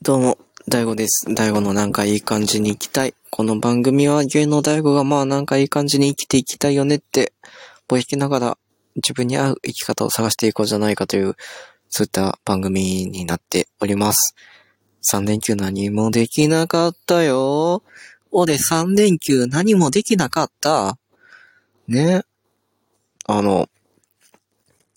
どうも、大悟です。大悟のなんかいい感じに生きたい。この番組は芸能大悟がまあなんかいい感じに生きていきたいよねって、ぼやきながら自分に合う生き方を探していこうじゃないかという、そういった番組になっております。3連休何もできなかったよ。俺3連休何もできなかった？ね。あの、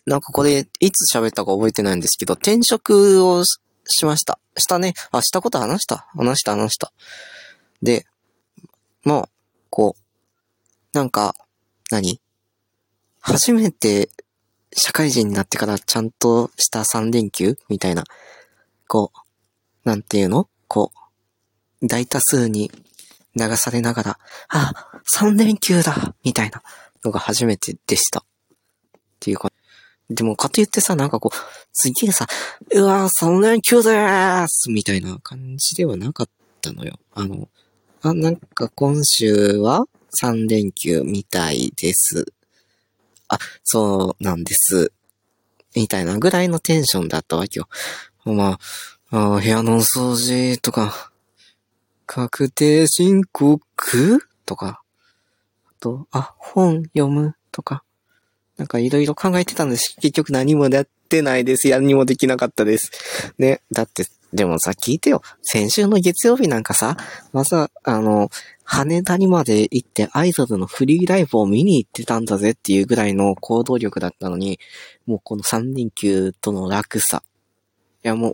なんかこれ、いつ喋ったか覚えてないんですけど、転職をしました。したね。あ、したこと話した？話した話した。で、まあ、こう、なんか、何？初めて社会人になってからちゃんとした3連休？みたいな。こう、なんていうの？こう、大多数に流されながら、あ、3連休だみたいなのが初めてでした。っていうか、でもかといってさ、なんかこう、すげえさ、うわー、3連休でーすみたいな感じではなかったのよ。あの、あ、なんか今週は3連休みたいです。あ、そうなんです。みたいなぐらいのテンションだったわけよ。まあ、あ部屋の掃除とか、確定申告？とか、あと、あ、本読む？とか、なんかいろいろ考えてたんです。結局何もやってないです。何もできなかったです。ね。だって、でもさ、聞いてよ。先週の月曜日なんかさ、まさ、あの、羽田にまで行ってアイドルのフリーライブを見に行ってたんだぜっていうぐらいの行動力だったのに、もうこの3連休との楽さ。いやもう、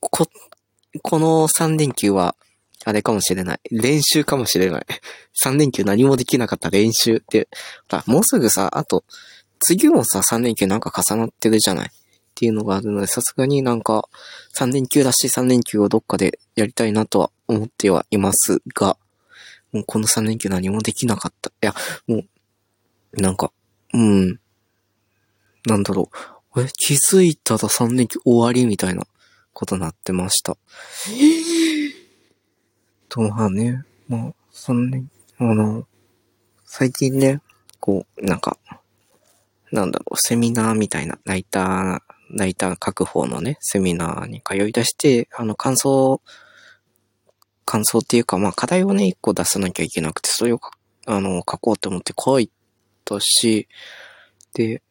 こ、この3連休は、あれかもしれない。練習かもしれない。3連休何もできなかった練習って。ほらもうすぐさ、あと、次もさ、3連休なんか重なってるじゃないっていうのがあるので、さすがになんか、3連休らしい3連休をどっかでやりたいなとは思ってはいますが、もうこの3連休何もできなかった。いや、もう、なんか、うん、なんだろう。え、気づいたら3連休終わりみたいなことになってました。と、まあね、まあ、そんなに、あの、最近ね、こう、なんか、なんだろう、セミナーみたいな、ライター、ライター書く方のね、セミナーに通い出して、あの、感想、感想っていうか、まあ、課題をね、一個出さなきゃいけなくて、それを、あの、書こうと思って書いたし、で、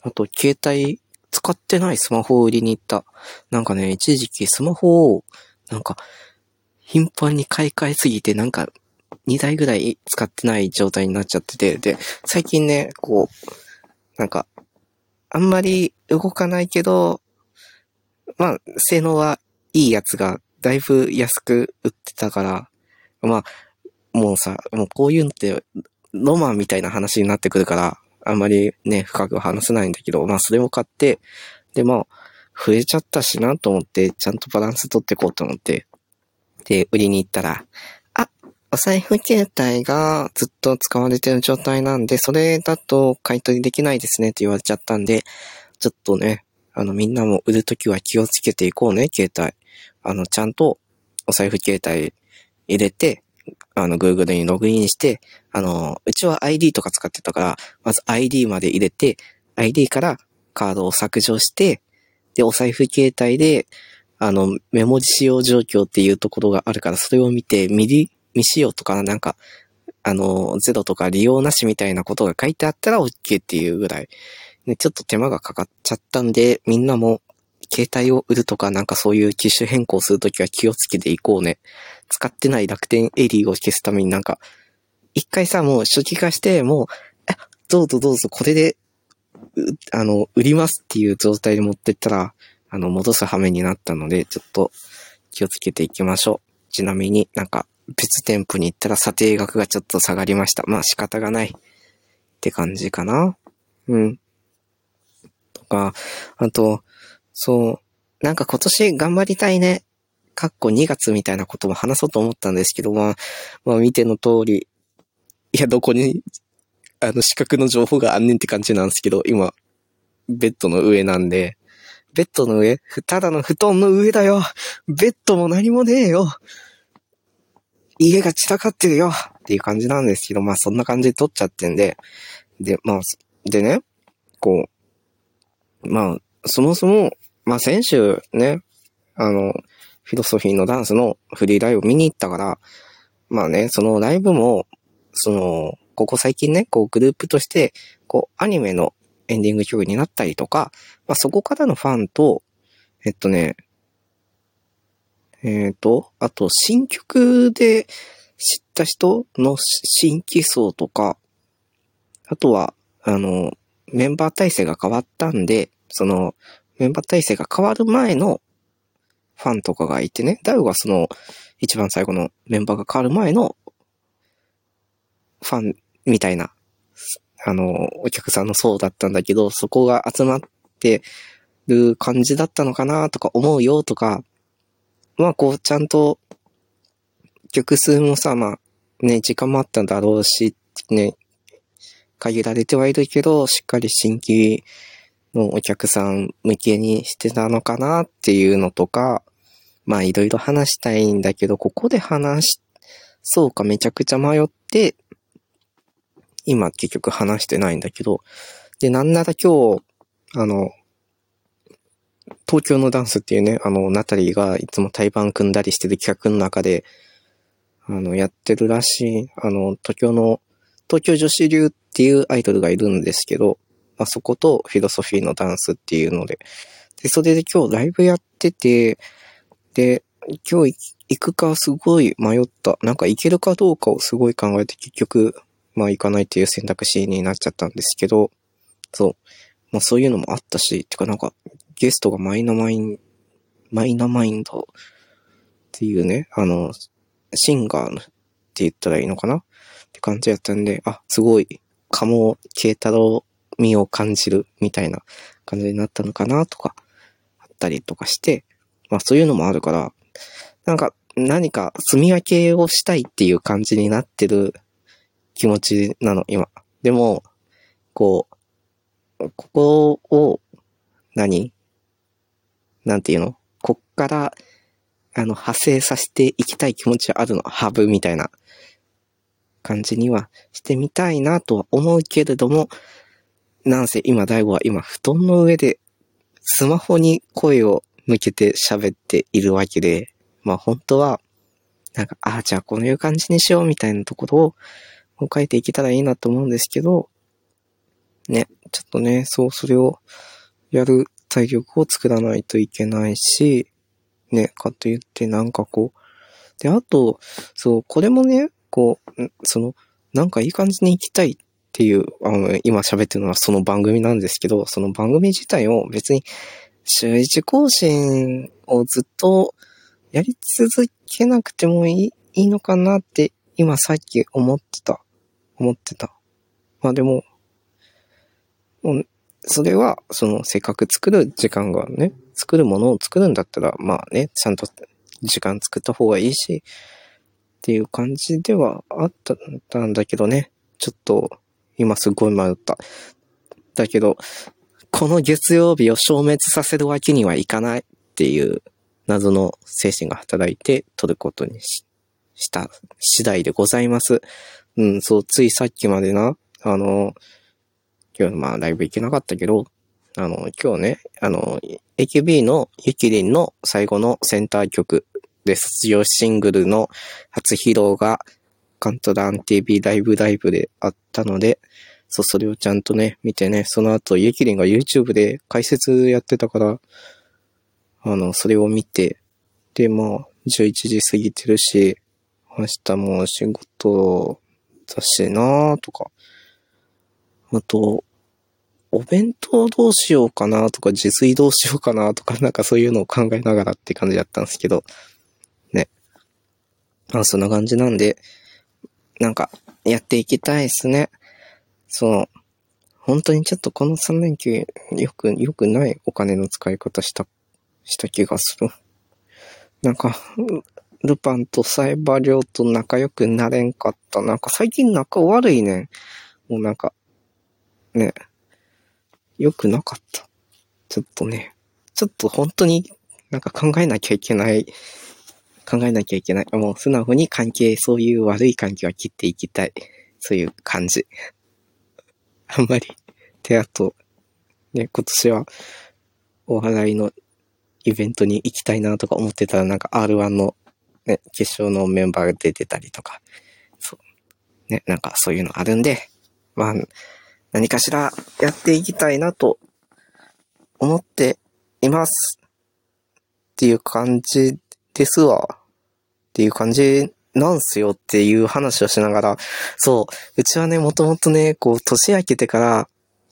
あと、携帯、使ってないスマホを売りに行った。なんかね、一時期スマホを、なんか、頻繁に買い替えすぎて、なんか、2台ぐらい使ってない状態になっちゃってて、で、最近ね、こう、なんか、あんまり動かないけど、まあ、性能はいいやつがだいぶ安く売ってたから、まあ、もうさ、もうこういうのって、ロマンみたいな話になってくるから、あんまりね、深く話せないんだけど、まあ、それを買って、で、まあ、増えちゃったしなと思って、ちゃんとバランス取ってこうと思って、で、売りに行ったら、あ、お財布携帯がずっと使われてる状態なんで、それだと買い取りできないですねって言われちゃったんで、ちょっとね、あの、みんなも売るときは気をつけていこうね、携帯。あの、ちゃんとお財布携帯入れて、あの、Google にログインして、あの、うちは ID とか使ってたから、まず ID まで入れて、ID からカードを削除して、で、お財布携帯で、あの、メモリ使用状況っていうところがあるから、それを見て、未利、未使用とか、なんか、あの、ゼロとか利用なしみたいなことが書いてあったら OK っていうぐらい。ね、ちょっと手間がかかっちゃったんで、みんなも、携帯を売るとか、なんかそういう機種変更するときは気をつけていこうね。使ってない楽天エリーを消すためになんか、一回さ、もう初期化して、もう、え、どうぞどうぞ、これで、あの、売りますっていう状態で持ってったら、あの、戻す羽目になったので、ちょっと気をつけていきましょう。ちなみになんか、別店舗に行ったら査定額がちょっと下がりました。まあ仕方がないって感じかな。うん。とか、あと、そう、なんか今年頑張りたいね。かっこ2月みたいなことも話そうと思ったんですけど、まあ、まあ見ての通り、いや、どこに、あの、資格の情報があんねんって感じなんですけど、今、ベッドの上なんで、ベッドの上ただの布団の上だよ。ベッドも何もねえよ。家が散らかってるよ。っていう感じなんですけど、まあそんな感じで撮っちゃってんで、で、まあ、でね、こう、まあ、そもそも、まあ先週ね、あの、フィロソフィーのダンスのフリーライブ見に行ったから、まあね、そのライブも、その、ここ最近ね、こうグループとして、こうアニメのエンディング曲になったりとか、まあそこからのファンと、えっとね、えっ、ー、と、あと新曲で知った人の新規層とか、あとは、あの、メンバー体制が変わったんで、その、メンバー体制が変わる前のファンとかがいてね、ダウはその、一番最後のメンバーが変わる前のファンみたいな、あの、お客さんの層だったんだけど、そこが集まってる感じだったのかなとか思うよとか、まあこうちゃんと曲数もさ、まあね、時間もあったんだろうし、ね、限られてはいるけど、しっかり新規のお客さん向けにしてたのかなっていうのとか、まあいろいろ話したいんだけど、ここで話しそうかめちゃくちゃ迷って、今結局話してないんだけど、で、なんなら今日、あの、東京のダンスっていうね、あの、ナタリーがいつも対バン組んだりしてる企画の中で、あの、やってるらしい、あの、東京の、東京女子流っていうアイドルがいるんですけど、まあ、そことフィロソフィーのダンスっていうので、で、それで今日ライブやってて、で、今日行くかすごい迷った。なんか行けるかどうかをすごい考えて結局、まあ行かないっていう選択肢になっちゃったんですけど、そう。まあそういうのもあったし、てかなんかゲストがマイナマイン、マイナマインドっていうね、あの、シンガーって言ったらいいのかな？って感じやったんで、あ、すごい、鴨慶太郎味を感じるみたいな感じになったのかなとか、あったりとかして、まあそういうのもあるから、なんか何か住み分けをしたいっていう感じになってる気持ちなの、今。でも、こう、ここを何、なんていうの？こっから、あの、派生させていきたい気持ちはあるの？ハブみたいな感じにはしてみたいなとは思うけれども、なんせ今大悟は今布団の上でスマホに声を向けて喋っているわけで、まあ本当は、なんか、ああ、じゃあこういう感じにしようみたいなところをを書いていけたらいいなと思うんですけど、ね、ちょっとね、そう、それをやる体力を作らないといけないし、ね、かと言ってなんかこう、で、あと、そう、これもね、こう、その、なんかいい感じに行きたいっていう、あの、今喋ってるのはその番組なんですけど、その番組自体を別に週一更新をずっとやり続けなくてもいいいいのかなって今さっき思ってた。思ってた。まあでも、それは、その、せっかく作る時間がね、作るものを作るんだったら、まあね、ちゃんと時間作った方がいいし、っていう感じではあったんだけどね、ちょっと、今すごい迷った。だけど、この月曜日を消滅させるわけにはいかないっていう謎の精神が働いて撮ることにした次第でございます。うん、そう、ついさっきまでな、あの、今日まあライブ行けなかったけど、あの、今日ね、あの、AKB のゆきりんの最後のセンター曲で卒業シングルの初披露がカントダン TV ライブライブであったので、そう、それをちゃんとね、見てね、その後、ゆきりんが YouTube で解説やってたから、あの、それを見て、で、まあ、11時過ぎてるし、明日も仕事だしなとか、あと、お弁当どうしようかなとか、自炊どうしようかなとか、なんかそういうのを考えながらって感じだったんですけど、ね。まあそんな感じなんで、なんか、やっていきたいですね。その、本当にちょっとこの3連休、よく、よくないお金の使い方した、した気がする。なんか、ルパンとサイバリョウと仲良くなれんかった。なんか最近仲悪いねん。もうなんか、ね、良くなかった。ちょっとね、ちょっと本当になんか考えなきゃいけない。考えなきゃいけない。もう素直に関係、そういう悪い関係は切っていきたい。そういう感じ。あんまり。で、あと、ね、今年は、お笑いのイベントに行きたいなとか思ってたら、なんか R1 のね、決勝のメンバーが出てたりとか、そう。ね、なんかそういうのあるんで、まあ、何かしらやっていきたいなと思っています。っていう感じですわ。っていう感じなんすよっていう話をしながら、そう、うちはね、もともとね、こう、年明けてから、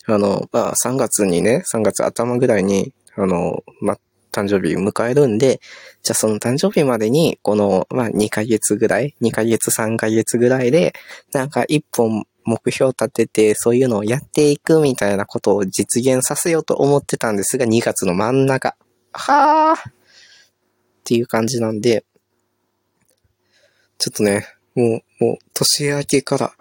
あの、まあ、3月にね、3月頭ぐらいに、あの、ま誕生日迎えるんで、じゃあその誕生日までに、この、まあ、2ヶ月ぐらい、2ヶ月3ヶ月ぐらいで、なんか一本目標立てて、そういうのをやっていくみたいなことを実現させようと思ってたんですが、2月の真ん中。はぁっていう感じなんで、ちょっとね、もう、もう、年明けから、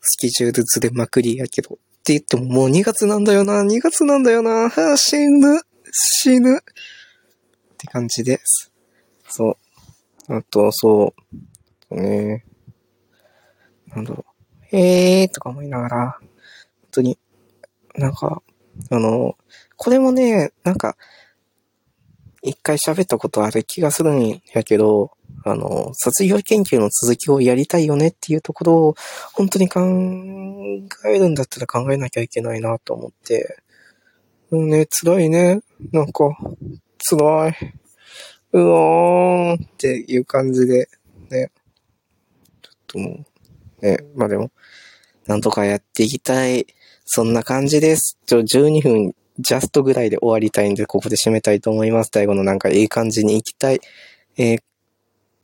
スケジュールずれまくりやけど、って言ってももう2月なんだよな、2月なんだよな、はぁ死ぬ、死ぬ？って感じです。そう。あと、そう。ね。なんだろう。えーとか思いながら、本当に、なんか、あの、これもね、なんか、一回喋ったことある気がするんやけど、あの、卒業研究の続きをやりたいよねっていうところを、本当に考えるんだったら考えなきゃいけないなと思って、うんね、辛いね。なんか、辛い。うおーんっていう感じで、ね。ちょっともう、ね、まあでも、なんとかやっていきたい。そんな感じです。ちょ、12分ジャストぐらいで終わりたいんで、ここで締めたいと思います。最後のなんかいい感じに行きたい。えー、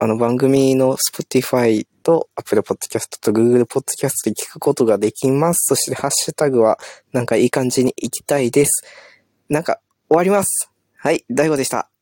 あの番組の Spotify と Apple Podcast と Google Podcast で聞くことができます。そしてハッシュタグはなんかいい感じに行きたいです。なんか終わります。はい、大悟でした。